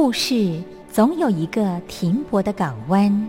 故事总有一个停泊的港湾。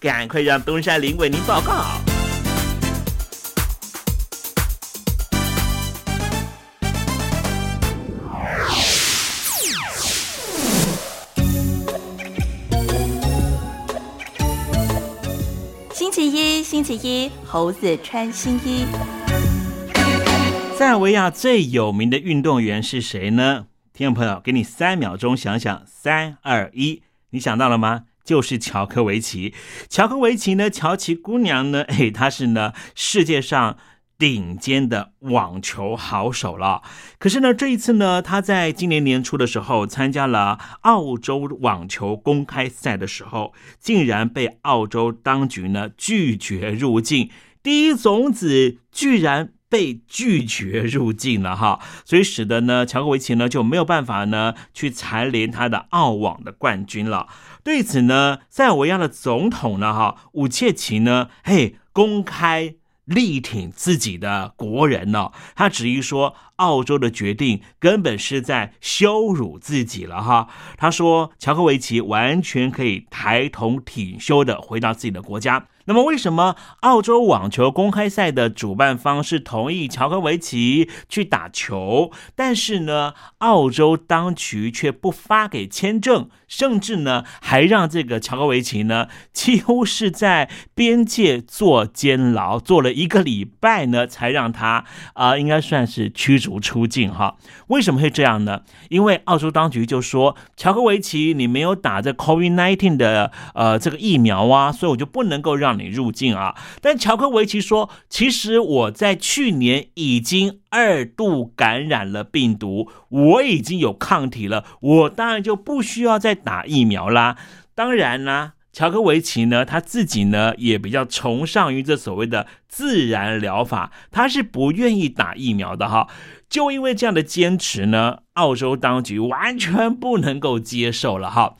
赶快让东山林为您报告。星期一，星期一，猴子穿新衣。塞尔维亚最有名的运动员是谁呢？听众朋友，给你三秒钟想想，三二一，你想到了吗？就是乔科维奇。乔科维奇呢，乔琪姑娘呢，哎，她是呢世界上顶尖的网球好手了。可是呢，这一次呢，她在今年年初的时候参加了澳洲网球公开赛的时候，竟然被澳洲当局呢拒绝入境。第一种子居然。被拒绝入境了哈，所以使得呢，乔科维奇呢就没有办法呢去蝉联他的澳网的冠军了。对此呢，塞尔维亚的总统呢哈武切奇呢，嘿，公开力挺自己的国人呢，他质疑说，澳洲的决定根本是在羞辱自己了哈。他说，乔科维奇完全可以抬头挺胸的回到自己的国家。那么，为什么澳洲网球公开赛的主办方是同意乔科维奇去打球，但是呢，澳洲当局却不发给签证，甚至呢，还让这个乔科维奇呢，几乎是在边界做监牢，做了一个礼拜呢，才让他啊，应该算是驱逐出境哈。为什么会这样呢？因为澳洲当局就说，乔科维奇你没有打这 COVID-19 的呃这个疫苗啊，所以我就不能够让。入境啊？但乔科维奇说：“其实我在去年已经二度感染了病毒，我已经有抗体了，我当然就不需要再打疫苗啦。当然啦，乔科维奇呢，他自己呢也比较崇尚于这所谓的自然疗法，他是不愿意打疫苗的哈。就因为这样的坚持呢，澳洲当局完全不能够接受了哈。”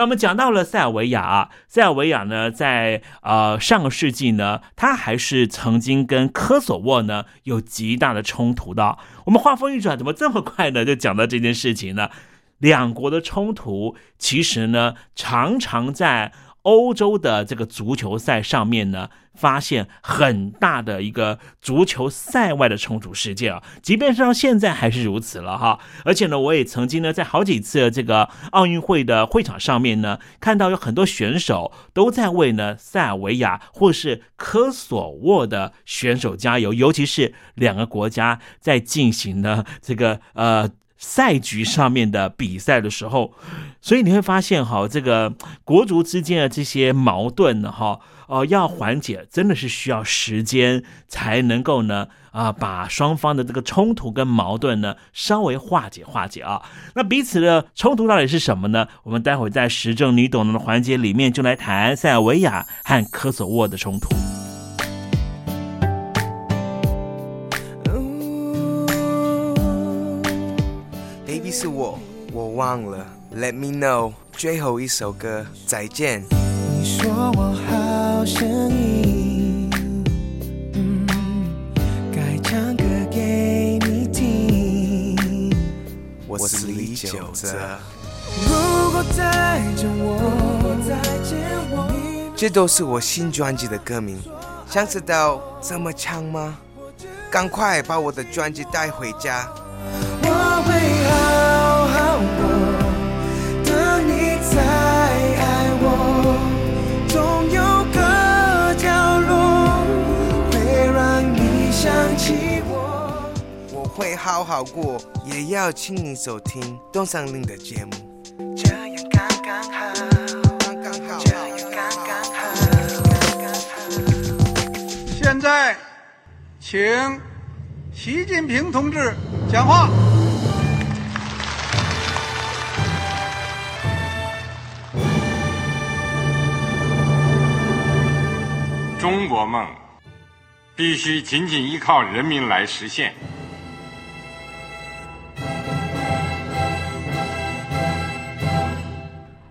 那我们讲到了塞尔维亚啊，塞尔维亚呢，在呃上个世纪呢，它还是曾经跟科索沃呢有极大的冲突的。我们话锋一转，怎么这么快呢就讲到这件事情呢？两国的冲突其实呢，常常在。欧洲的这个足球赛上面呢，发现很大的一个足球赛外的冲突事件啊，即便是到现在还是如此了哈。而且呢，我也曾经呢，在好几次这个奥运会的会场上面呢，看到有很多选手都在为呢塞尔维亚或是科索沃的选手加油，尤其是两个国家在进行呢这个呃。赛局上面的比赛的时候，所以你会发现哈，这个国足之间的这些矛盾呢，哈，哦，要缓解真的是需要时间才能够呢，啊，把双方的这个冲突跟矛盾呢稍微化解化解啊。那彼此的冲突到底是什么呢？我们待会在时政你懂的环节里面就来谈塞尔维亚和科索沃的冲突。是我，我忘了。Let me know，最后一首歌，再见。你说我好声音，该唱歌给你听。我是李玖哲。如果再见我，这都是我新专辑的歌名。想知道怎么唱吗？赶快把我的专辑带回家。我会好好过，也要请你收听东山林的节目。这样刚刚好，刚刚好，这样刚刚好，刚刚好。现在，请习近平同志。讲话。中国梦必须紧紧依靠人民来实现。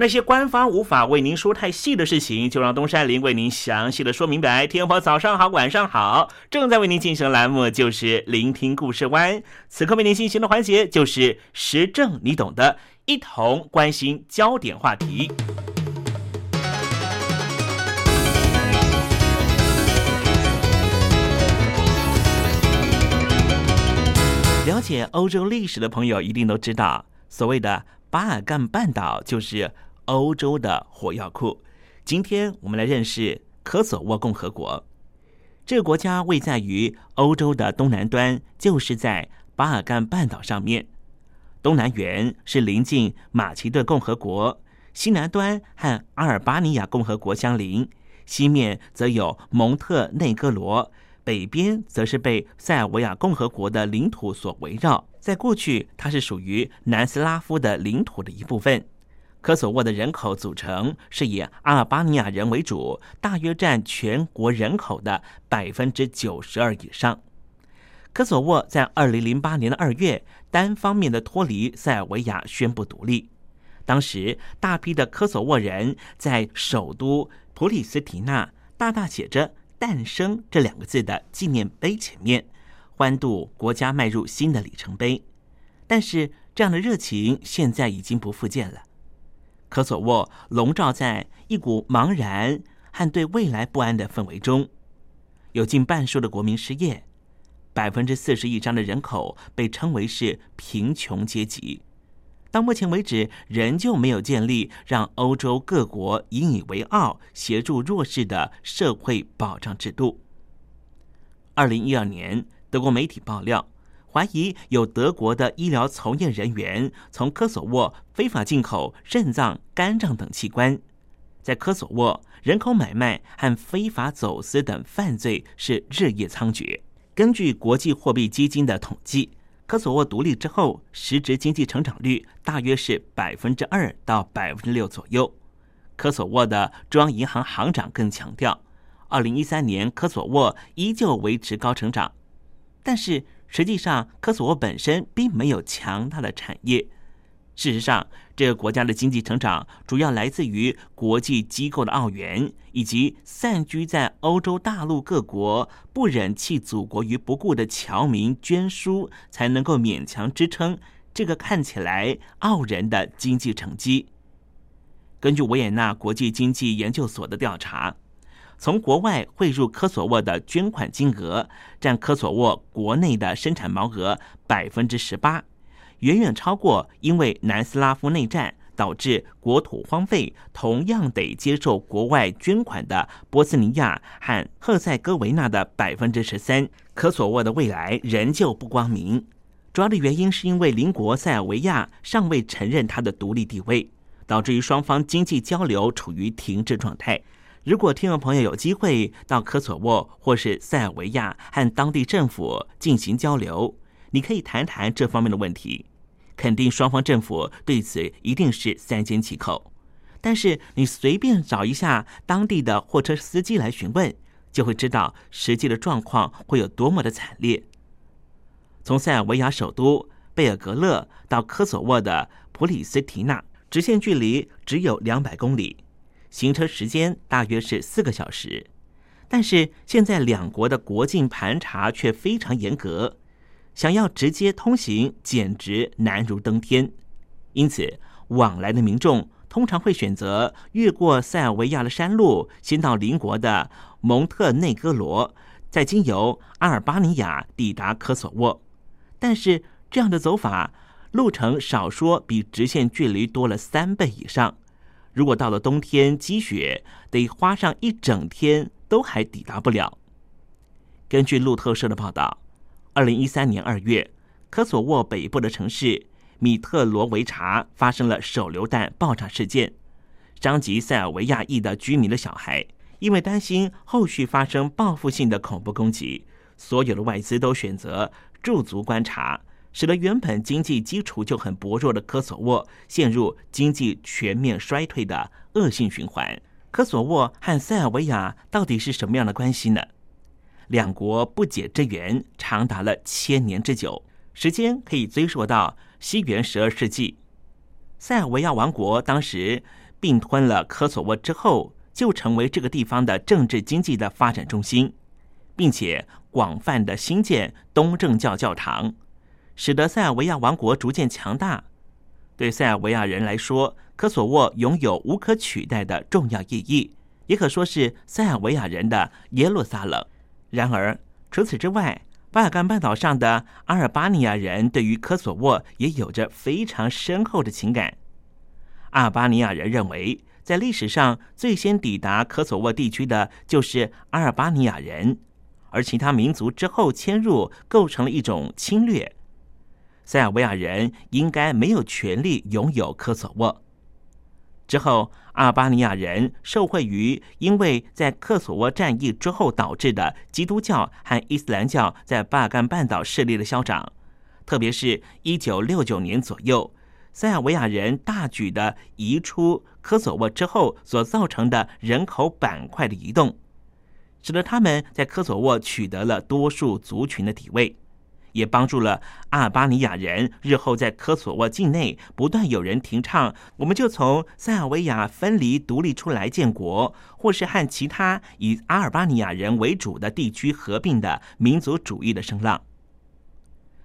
那些官方无法为您说太细的事情，就让东山林为您详细的说明白。天婆早上好，晚上好，正在为您进行的栏目就是聆听故事湾。此刻为您进行的环节就是时政，你懂的，一同关心焦点话题。了解欧洲历史的朋友一定都知道，所谓的巴尔干半岛就是。欧洲的火药库。今天我们来认识科索沃共和国。这个国家位在于欧洲的东南端，就是在巴尔干半岛上面。东南缘是临近马其顿共和国，西南端和阿尔巴尼亚共和国相邻，西面则有蒙特内哥罗，北边则是被塞尔维亚共和国的领土所围绕。在过去，它是属于南斯拉夫的领土的一部分。科索沃的人口组成是以阿尔巴尼亚人为主，大约占全国人口的百分之九十二以上。科索沃在二零零八年的二月单方面的脱离塞尔维亚，宣布独立。当时，大批的科索沃人在首都普里斯提纳大大写着“诞生”这两个字的纪念碑前面，欢度国家迈入新的里程碑。但是，这样的热情现在已经不复见了。科索沃笼罩在一股茫然和对未来不安的氛围中，有近半数的国民失业，百分之四十以上的人口被称为是贫穷阶级。到目前为止，仍旧没有建立让欧洲各国引以为傲、协助弱势的社会保障制度。二零一二年，德国媒体爆料。怀疑有德国的医疗从业人员从科索沃非法进口肾脏、肝脏等器官，在科索沃人口买卖和非法走私等犯罪是日夜猖獗。根据国际货币基金的统计，科索沃独立之后，实质经济成长率大约是百分之二到百分之六左右。科索沃的中央银行行长更强调，二零一三年科索沃依旧维持高成长，但是。实际上，科索沃本身并没有强大的产业。事实上，这个国家的经济成长主要来自于国际机构的澳元，以及散居在欧洲大陆各国不忍弃祖国于不顾的侨民捐书，才能够勉强支撑这个看起来傲人的经济成绩。根据维也纳国际经济研究所的调查。从国外汇入科索沃的捐款金额占科索沃国内的生产毛额百分之十八，远远超过因为南斯拉夫内战导致国土荒废，同样得接受国外捐款的波斯尼亚和赫塞哥维那的百分之十三。科索沃的未来仍旧不光明，主要的原因是因为邻国塞尔维亚尚未承认它的独立地位，导致于双方经济交流处于停滞状态。如果听众朋友有机会到科索沃或是塞尔维亚和当地政府进行交流，你可以谈谈这方面的问题。肯定双方政府对此一定是三缄其口。但是你随便找一下当地的货车司机来询问，就会知道实际的状况会有多么的惨烈。从塞尔维亚首都贝尔格勒到科索沃的普里斯提纳，直线距离只有两百公里，行车时间大约是四个小时。但是现在两国的国境盘查却非常严格，想要直接通行简直难如登天。因此，往来的民众。通常会选择越过塞尔维亚的山路，先到邻国的蒙特内哥罗，再经由阿尔巴尼亚抵达科索沃。但是这样的走法，路程少说比直线距离多了三倍以上。如果到了冬天积雪，得花上一整天都还抵达不了。根据路透社的报道，二零一三年二月，科索沃北部的城市。米特罗维查发生了手榴弹爆炸事件，伤及塞尔维亚裔的居民的小孩。因为担心后续发生报复性的恐怖攻击，所有的外资都选择驻足观察，使得原本经济基础就很薄弱的科索沃陷入经济全面衰退的恶性循环。科索沃和塞尔维亚到底是什么样的关系呢？两国不解之缘长达了千年之久，时间可以追溯到。西元十二世纪，塞尔维亚王国当时并吞了科索沃之后，就成为这个地方的政治经济的发展中心，并且广泛的兴建东正教教堂，使得塞尔维亚王国逐渐强大。对塞尔维亚人来说，科索沃拥有无可取代的重要意义，也可说是塞尔维亚人的耶路撒冷。然而，除此之外，巴尔干半岛上的阿尔巴尼亚人对于科索沃也有着非常深厚的情感。阿尔巴尼亚人认为，在历史上最先抵达科索沃地区的就是阿尔巴尼亚人，而其他民族之后迁入，构成了一种侵略。塞尔维亚人应该没有权利拥有科索沃。之后，阿尔巴尼亚人受惠于因为在科索沃战役之后导致的基督教和伊斯兰教在巴尔干半岛势力的消长，特别是一九六九年左右，塞尔维亚人大举的移出科索沃之后所造成的人口板块的移动，使得他们在科索沃取得了多数族群的地位。也帮助了阿尔巴尼亚人日后在科索沃境内不断有人提倡，我们就从塞尔维亚分离独立出来建国，或是和其他以阿尔巴尼亚人为主的地区合并的民族主义的声浪。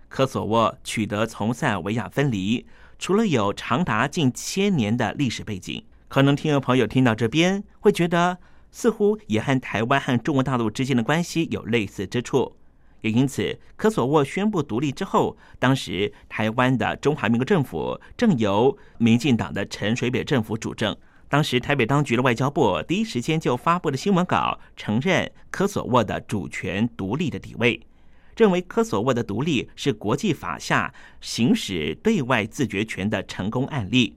科索沃取得从塞尔维亚分离，除了有长达近千年的历史背景，可能听众朋友听到这边会觉得，似乎也和台湾和中国大陆之间的关系有类似之处。也因此，科索沃宣布独立之后，当时台湾的中华民国政府正由民进党的陈水扁政府主政。当时台北当局的外交部第一时间就发布了新闻稿，承认科索沃的主权独立的地位，认为科索沃的独立是国际法下行使对外自决权的成功案例。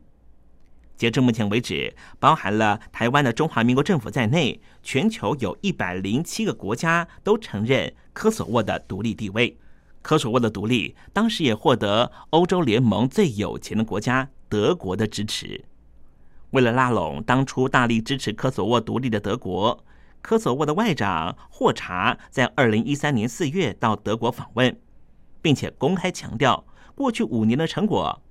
截至目前为止，包含了台湾的中华民国政府在内，全球有一百零七个国家都承认科索沃的独立地位。科索沃的独立，当时也获得欧洲联盟最有钱的国家德国的支持。为了拉拢当初大力支持科索沃独立的德国，科索沃的外长霍查在二零一三年四月到德国访问，并且公开强调过去五年的成果。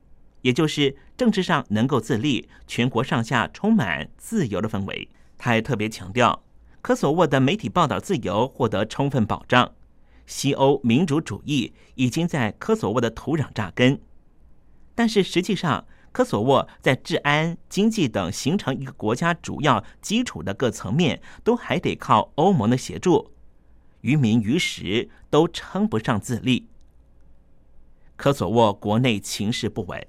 也就是政治上能够自立，全国上下充满自由的氛围。他还特别强调，科索沃的媒体报道自由获得充分保障，西欧民主主义已经在科索沃的土壤扎根。但是实际上，科索沃在治安、经济等形成一个国家主要基础的各层面，都还得靠欧盟的协助，于民于时都称不上自立。科索沃国内情势不稳。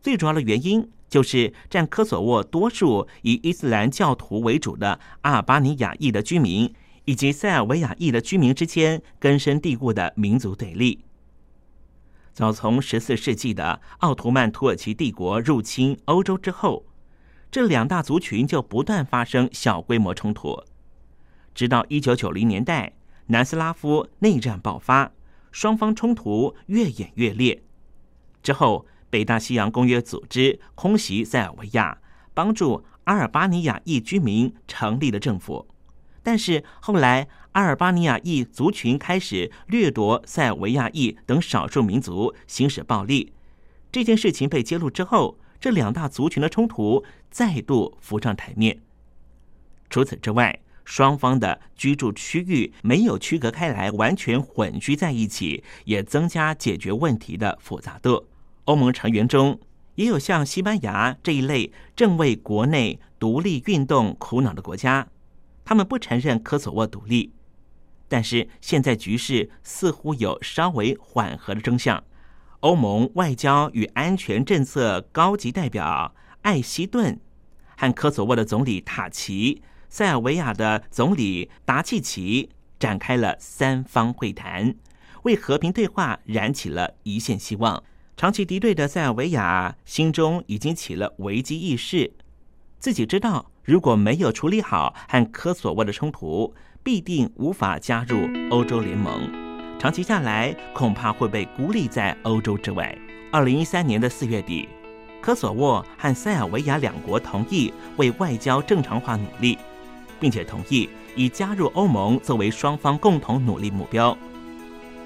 最主要的原因就是占科索沃多数以伊斯兰教徒为主的阿尔巴尼亚裔的居民，以及塞尔维亚裔的居民之间根深蒂固的民族对立。早从十四世纪的奥图曼土耳其帝国入侵欧洲之后，这两大族群就不断发生小规模冲突，直到一九九零年代南斯拉夫内战爆发，双方冲突越演越烈。之后，北大西洋公约组织空袭塞尔维亚，帮助阿尔巴尼亚裔居民成立了政府。但是后来，阿尔巴尼亚裔族群开始掠夺塞尔维亚裔等少数民族，行使暴力。这件事情被揭露之后，这两大族群的冲突再度浮上台面。除此之外，双方的居住区域没有区隔开来，完全混居在一起，也增加解决问题的复杂度。欧盟成员中也有像西班牙这一类正为国内独立运动苦恼的国家。他们不承认科索沃独立，但是现在局势似乎有稍微缓和的征象。欧盟外交与安全政策高级代表艾希顿和科索沃的总理塔奇、塞尔维亚的总理达契奇展开了三方会谈，为和平对话燃起了一线希望。长期敌对的塞尔维亚心中已经起了危机意识，自己知道。如果没有处理好和科索沃的冲突，必定无法加入欧洲联盟。长期下来，恐怕会被孤立在欧洲之外。二零一三年的四月底，科索沃和塞尔维亚两国同意为外交正常化努力，并且同意以加入欧盟作为双方共同努力目标。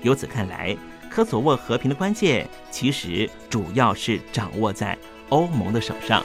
由此看来，科索沃和平的关键其实主要是掌握在欧盟的手上。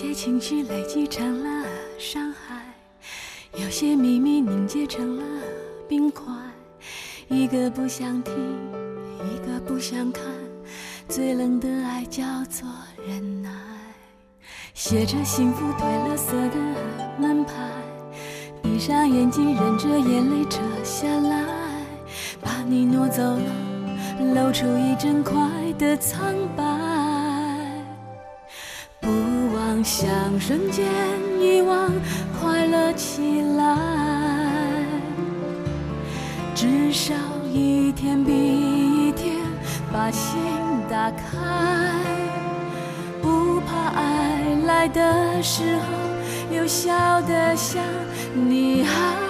些情绪累积成了伤害，有些秘密凝结成了冰块，一个不想听，一个不想看，最冷的爱叫做忍耐。写着幸福褪了色的门牌，闭上眼睛忍着眼泪折下来，把你挪走了，露出一整块的苍白。想瞬间遗忘，快乐起来。至少一天比一天把心打开，不怕爱来的时候又笑得像女孩。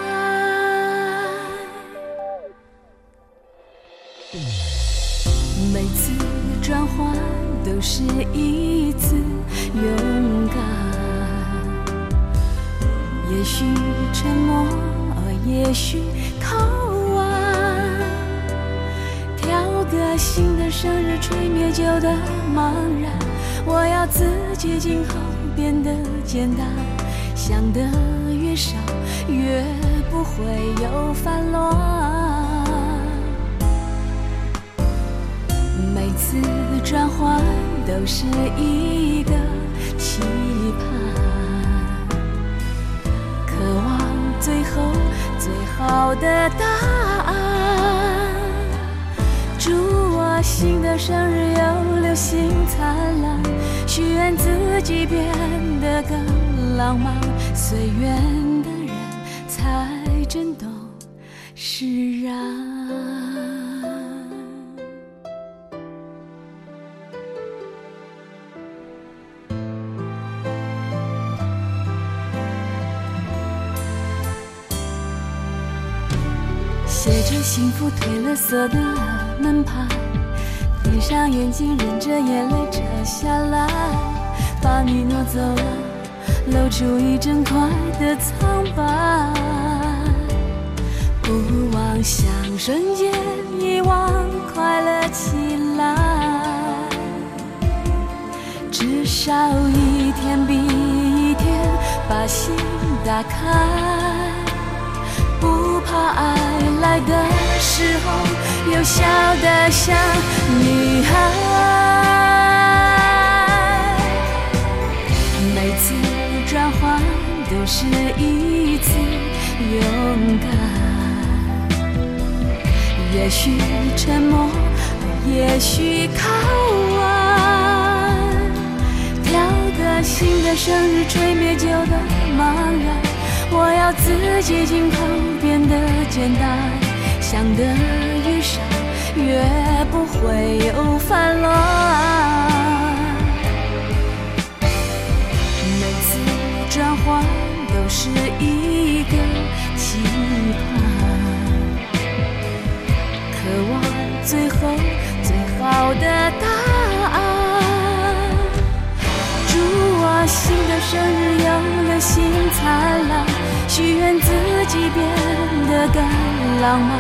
自己今后变得简单，想的越少，越不会有烦乱。每次转换都是一个期盼，渴望最后最好的答案。祝我新的生日有流星灿烂，许愿自己变得更浪漫。随缘的人才真懂释然。写着幸福褪了色的门牌，上眼睛，忍着眼泪扯下来，把你挪走了，露出一整块的苍白。不妄想瞬间遗忘，快乐起来，至少一天比一天把心打开。不怕爱来的时候又笑得像女孩，每次转换都是一次勇敢。也许沉默，也许靠吻，挑个新的生日，吹灭旧的茫然。我要自己今后变得简单，想的越，不会有烦乱。每次转换都是一个期盼，渴望最后最好的答案。祝我新的生日有了新灿烂。许愿自己变得更浪漫，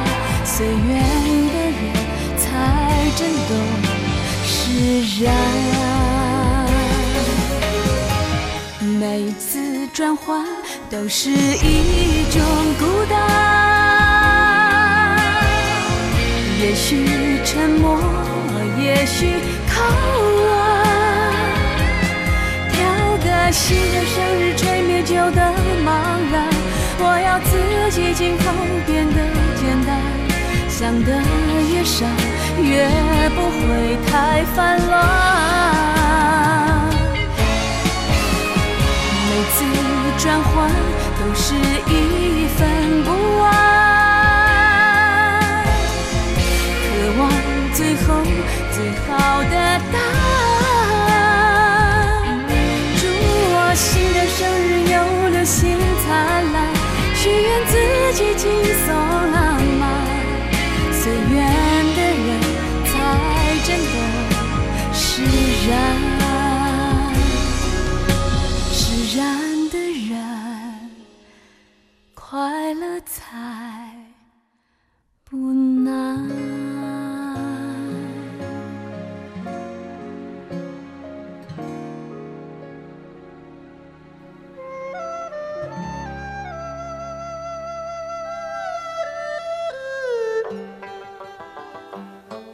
随缘的人才真懂释然。每次转换都是一种孤单，也许沉默，也许靠岸，挑个新的生日，吹灭旧的茫然。我要自己今后变得简单，想的越少，越不会太烦乱。每次转换都是一份不安，渴望最后最好的答案。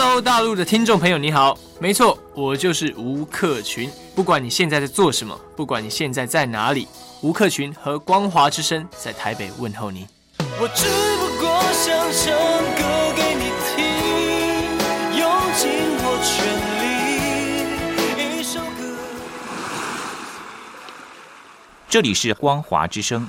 Hello，大陆的听众朋友，你好，没错，我就是吴克群。不管你现在在做什么，不管你现在在哪里，吴克群和光华之声在台北问候你。我只不过想唱歌给你听，用尽我全力，一首歌。这里是光华之声。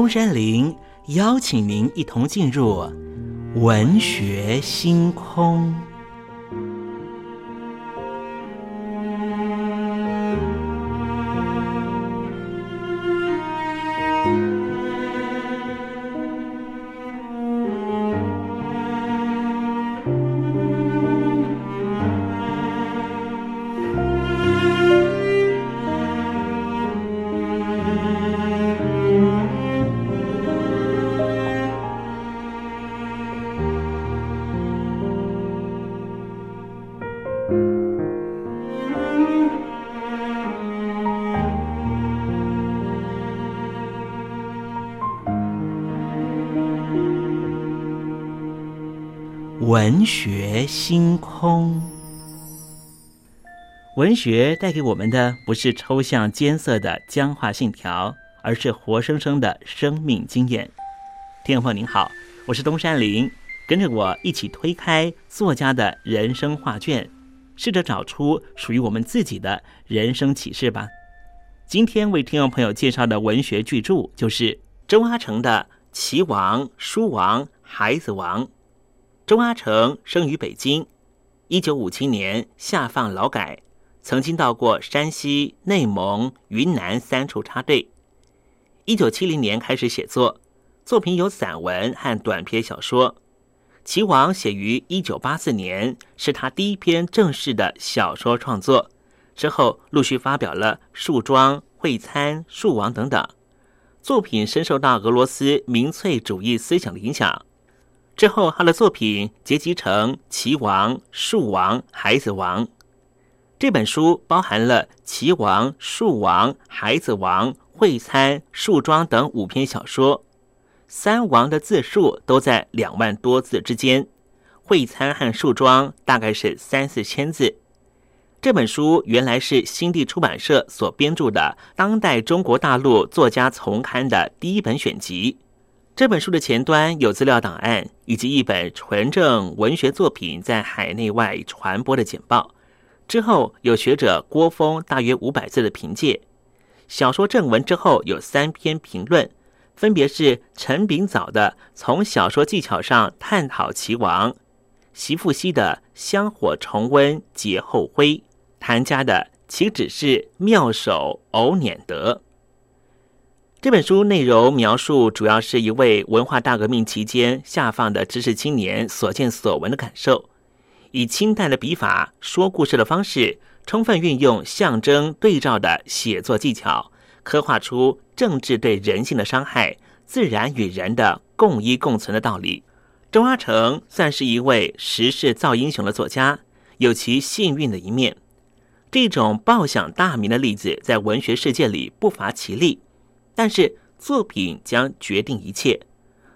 东山林邀请您一同进入文学星空。文学星空，文学带给我们的不是抽象艰涩的僵化信条，而是活生生的生命经验。听众朋友您好，我是东山林，跟着我一起推开作家的人生画卷，试着找出属于我们自己的人生启示吧。今天为听众朋友介绍的文学巨著就是周阿成的《齐王、书王、孩子王》。周阿成生于北京，一九五七年下放劳改，曾经到过山西、内蒙、云南三处插队。一九七零年开始写作，作品有散文和短篇小说。《齐王》写于一九八四年，是他第一篇正式的小说创作。之后陆续发表了《树桩》《会餐》《树王》等等，作品深受到俄罗斯民粹主义思想的影响。之后，他的作品结集成《齐王》《树王》《孩子王》。这本书包含了《齐王》《树王》《孩子王》《会餐》《树桩》等五篇小说，三王的字数都在两万多字之间，《会餐》和《树桩》大概是三四千字。这本书原来是新地出版社所编著的当代中国大陆作家丛刊的第一本选集。这本书的前端有资料档案，以及一本纯正文学作品在海内外传播的简报。之后有学者郭峰大约五百字的评介。小说正文之后有三篇评论，分别是陈炳藻的《从小说技巧上探讨齐王》，席富熙的《香火重温劫后辉》。谭家的岂止是妙手偶捻得？这本书内容描述主要是一位文化大革命期间下放的知识青年所见所闻的感受，以清代的笔法说故事的方式，充分运用象征对照的写作技巧，刻画出政治对人性的伤害、自然与人的共依共存的道理。周阿成算是一位时势造英雄的作家，有其幸运的一面。这种报响大名的例子，在文学世界里不乏其例，但是作品将决定一切。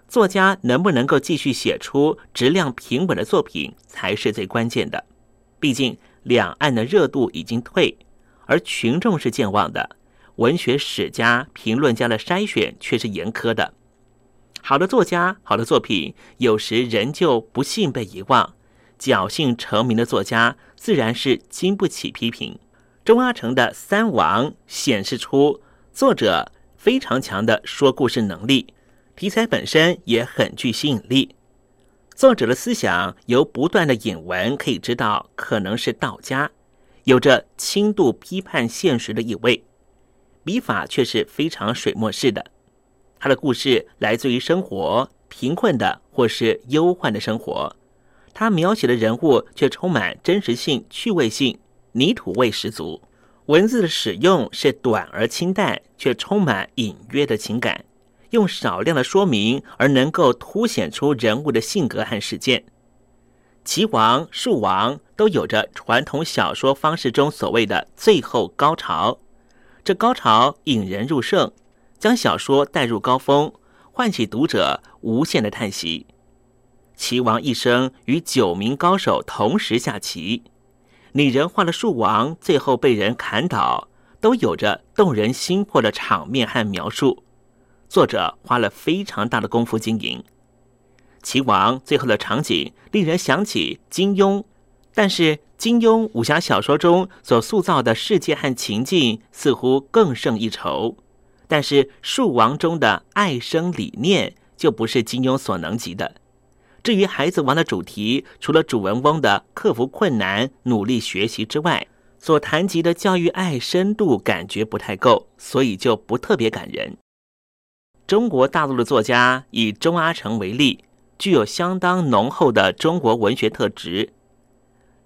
作家能不能够继续写出质量平稳的作品，才是最关键的。毕竟两岸的热度已经退，而群众是健忘的。文学史家、评论家的筛选却是严苛的。好的作家、好的作品，有时仍旧不幸被遗忘。侥幸成名的作家，自然是经不起批评。钟阿成的《三王》显示出作者非常强的说故事能力，题材本身也很具吸引力。作者的思想由不断的引文可以知道，可能是道家，有着轻度批判现实的意味。笔法却是非常水墨式的。他的故事来自于生活，贫困的或是忧患的生活。他描写的人物却充满真实性、趣味性，泥土味十足。文字的使用是短而清淡，却充满隐约的情感，用少量的说明而能够凸显出人物的性格和事件。齐王、树王都有着传统小说方式中所谓的最后高潮，这高潮引人入胜，将小说带入高峰，唤起读者无限的叹息。齐王一生与九名高手同时下棋，拟人化的树王最后被人砍倒，都有着动人心魄的场面和描述。作者花了非常大的功夫经营。齐王最后的场景令人想起金庸，但是金庸武侠小说中所塑造的世界和情境似乎更胜一筹，但是树王中的爱生理念就不是金庸所能及的。至于《孩子王》的主题，除了主人翁的克服困难、努力学习之外，所谈及的教育爱深度感觉不太够，所以就不特别感人。中国大陆的作家以钟阿成为例，具有相当浓厚的中国文学特质。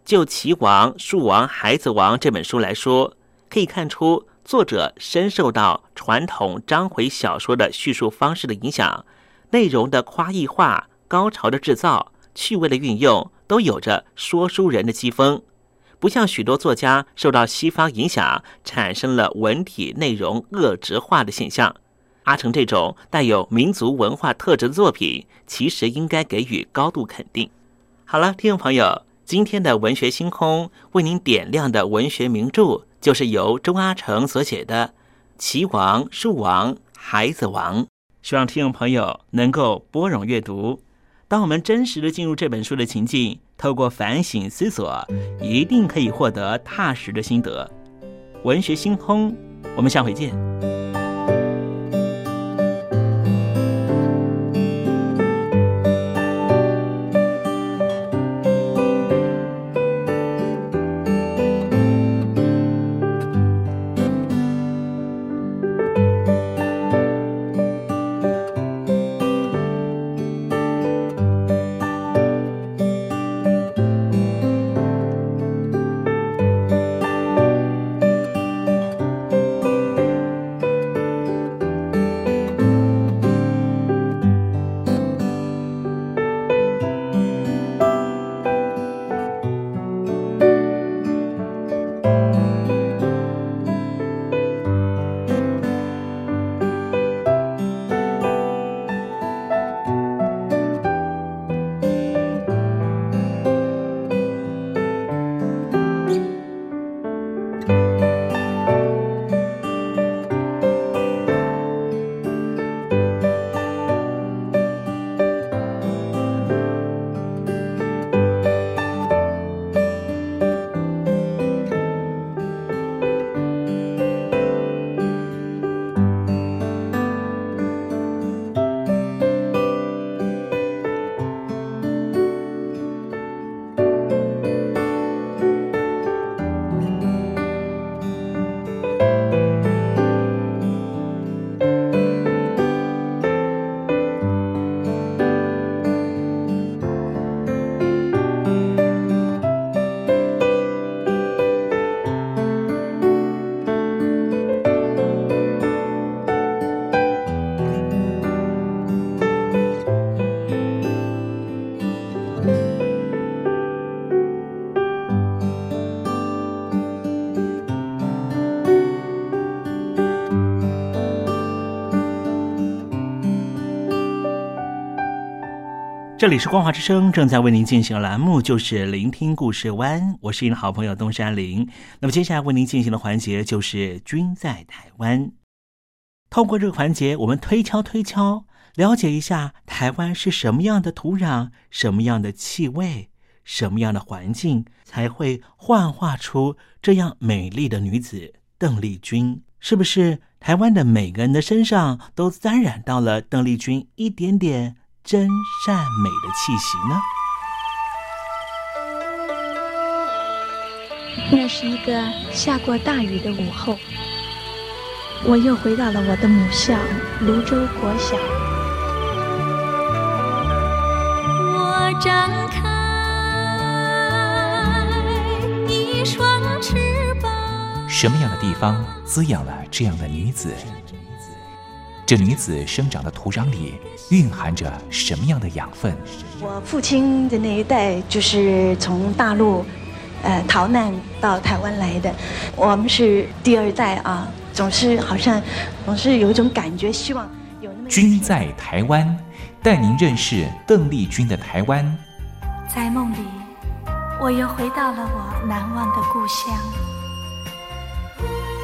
就《齐王》《树王》《孩子王》这本书来说，可以看出作者深受到传统章回小说的叙述方式的影响，内容的夸异化。高潮的制造、趣味的运用，都有着说书人的机锋，不像许多作家受到西方影响，产生了文体内容恶质化的现象。阿成这种带有民族文化特质的作品，其实应该给予高度肯定。好了，听众朋友，今天的文学星空为您点亮的文学名著，就是由钟阿成所写的《齐王、树王、孩子王》，希望听众朋友能够拨冗阅读。当我们真实的进入这本书的情境，透过反省思索，一定可以获得踏实的心得。文学星空，我们下回见。这里是光华之声，正在为您进行的栏目就是聆听故事湾，我是您的好朋友东山林。那么接下来为您进行的环节就是“君在台湾”。通过这个环节，我们推敲推敲，了解一下台湾是什么样的土壤、什么样的气味、什么样的环境，才会幻化出这样美丽的女子邓丽君？是不是台湾的每个人的身上都沾染到了邓丽君一点点？真善美的气息呢？那是一个下过大雨的午后，我又回到了我的母校泸州国小。我张开一双翅膀。什么样的地方滋养了这样的女子？这女子生长的土壤里蕴含着什么样的养分？我父亲的那一代就是从大陆，呃，逃难到台湾来的。我们是第二代啊，总是好像总是有一种感觉，希望有那么。君在台湾，带您认识邓丽君的台湾。在梦里，我又回到了我难忘的故乡，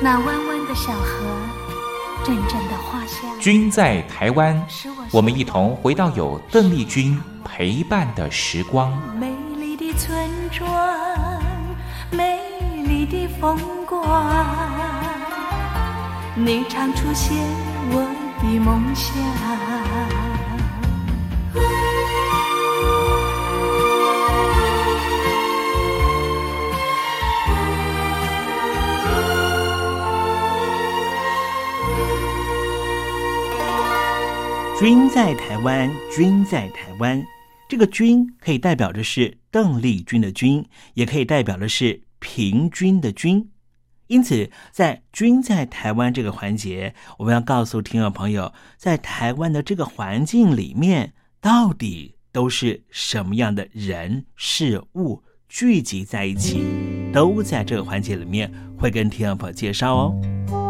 那弯弯的小河。阵阵的花香。君在台湾，我们一同回到有邓丽君陪伴的时光。美丽的村庄，美丽的风光，你常出现我的梦乡。君在台湾，君在台湾，这个“君”可以代表的是邓丽君的“君”，也可以代表的是平均的“均”。因此，在“君在台湾”这个环节，我们要告诉听众朋友，在台湾的这个环境里面，到底都是什么样的人事物聚集在一起，都在这个环节里面会跟听众朋友介绍哦。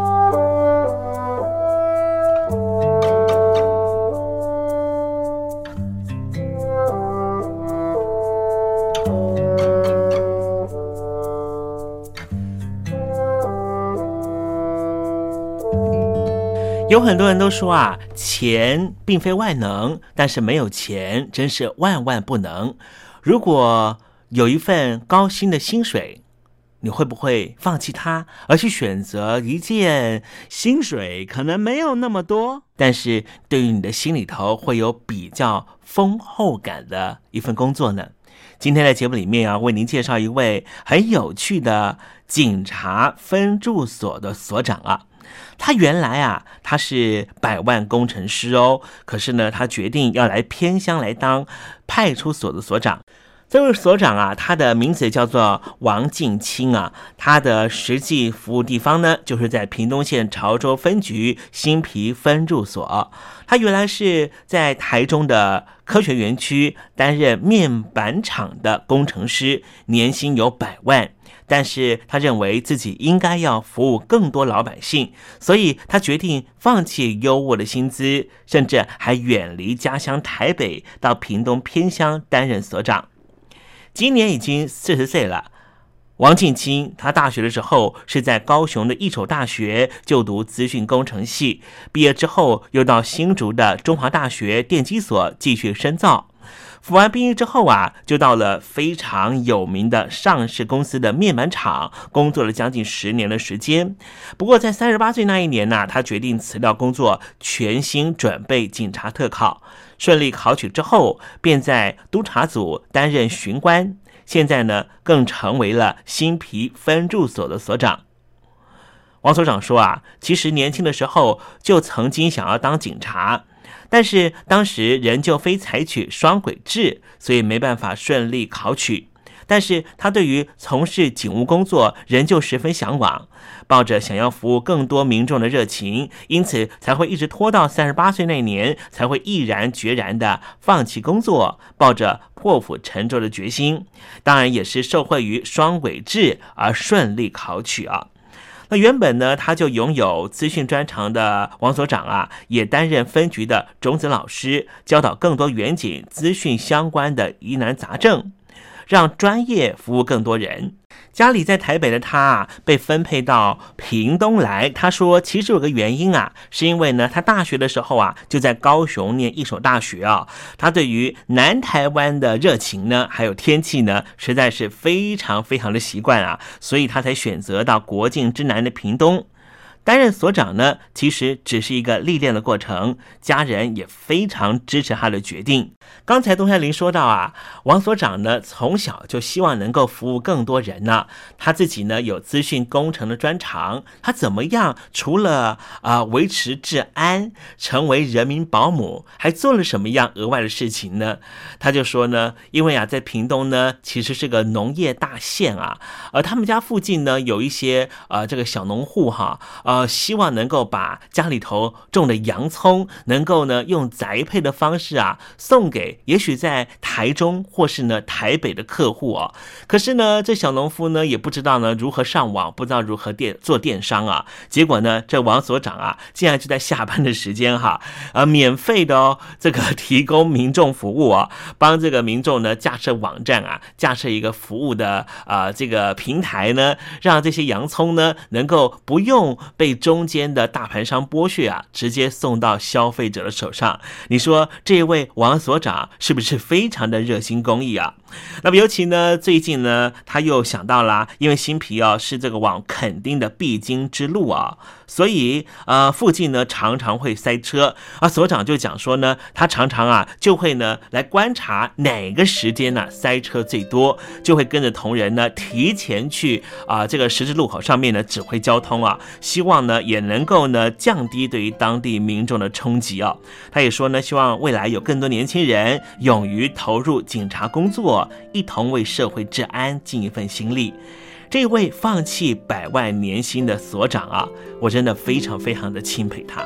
有很多人都说啊，钱并非万能，但是没有钱真是万万不能。如果有一份高薪的薪水，你会不会放弃它，而去选择一件薪水可能没有那么多，但是对于你的心里头会有比较丰厚感的一份工作呢？今天在节目里面要为您介绍一位很有趣的警察分驻所的所长啊。他原来啊，他是百万工程师哦，可是呢，他决定要来偏乡来当派出所的所长。这位所长啊，他的名字叫做王敬清啊，他的实际服务地方呢，就是在屏东县潮州分局新皮分驻所。他原来是在台中的科学园区担任面板厂的工程师，年薪有百万。但是他认为自己应该要服务更多老百姓，所以他决定放弃优渥的薪资，甚至还远离家乡台北，到屏东偏乡担任所长。今年已经四十岁了。王庆清，他大学的时候是在高雄的一所大学就读资讯工程系，毕业之后又到新竹的中华大学电机所继续深造。服完兵役之后啊，就到了非常有名的上市公司的面板厂工作了将近十年的时间。不过在三十八岁那一年呢，他决定辞掉工作，全心准备警察特考。顺利考取之后，便在督察组担任巡官。现在呢，更成为了新皮分驻所的所长。王所长说啊，其实年轻的时候就曾经想要当警察。但是当时仍旧非采取双轨制，所以没办法顺利考取。但是他对于从事警务工作仍旧十分向往，抱着想要服务更多民众的热情，因此才会一直拖到三十八岁那年，才会毅然决然的放弃工作，抱着破釜沉舟的决心。当然也是受惠于双轨制而顺利考取啊。那原本呢，他就拥有资讯专长的王所长啊，也担任分局的种子老师，教导更多远景资讯相关的疑难杂症，让专业服务更多人。家里在台北的他啊，被分配到屏东来。他说，其实有个原因啊，是因为呢，他大学的时候啊，就在高雄念一所大学啊。他对于南台湾的热情呢，还有天气呢，实在是非常非常的习惯啊，所以他才选择到国境之南的屏东。担任所长呢，其实只是一个历练的过程，家人也非常支持他的决定。刚才东山林说到啊，王所长呢从小就希望能够服务更多人呢，他自己呢有资讯工程的专长，他怎么样？除了啊维持治安，成为人民保姆，还做了什么样额外的事情呢？他就说呢，因为啊在屏东呢其实是个农业大县啊，而他们家附近呢有一些呃这个小农户哈啊。呃希望能够把家里头种的洋葱，能够呢用宅配的方式啊，送给也许在台中或是呢台北的客户哦。可是呢，这小农夫呢也不知道呢如何上网，不知道如何电做电商啊。结果呢，这王所长啊，竟然就在下班的时间哈，呃，免费的哦，这个提供民众服务啊，帮这个民众呢架设网站啊，架设一个服务的啊这个平台呢，让这些洋葱呢能够不用被。被中间的大盘商剥削啊，直接送到消费者的手上。你说这位王所长是不是非常的热心公益啊？那么尤其呢，最近呢，他又想到了，因为新皮哦是这个网肯定的必经之路啊，所以呃附近呢常常会塞车啊。所长就讲说呢，他常常啊就会呢来观察哪个时间呢塞车最多，就会跟着同仁呢提前去啊这个十字路口上面呢指挥交通啊，希望呢也能够呢降低对于当地民众的冲击啊。他也说呢，希望未来有更多年轻人勇于投入警察工作。一同为社会治安尽一份心力，这位放弃百万年薪的所长啊，我真的非常非常的钦佩他。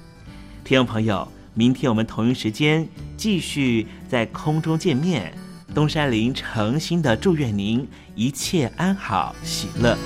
听众朋友，明天我们同一时间继续在空中见面。东山林诚心的祝愿您一切安好，喜乐。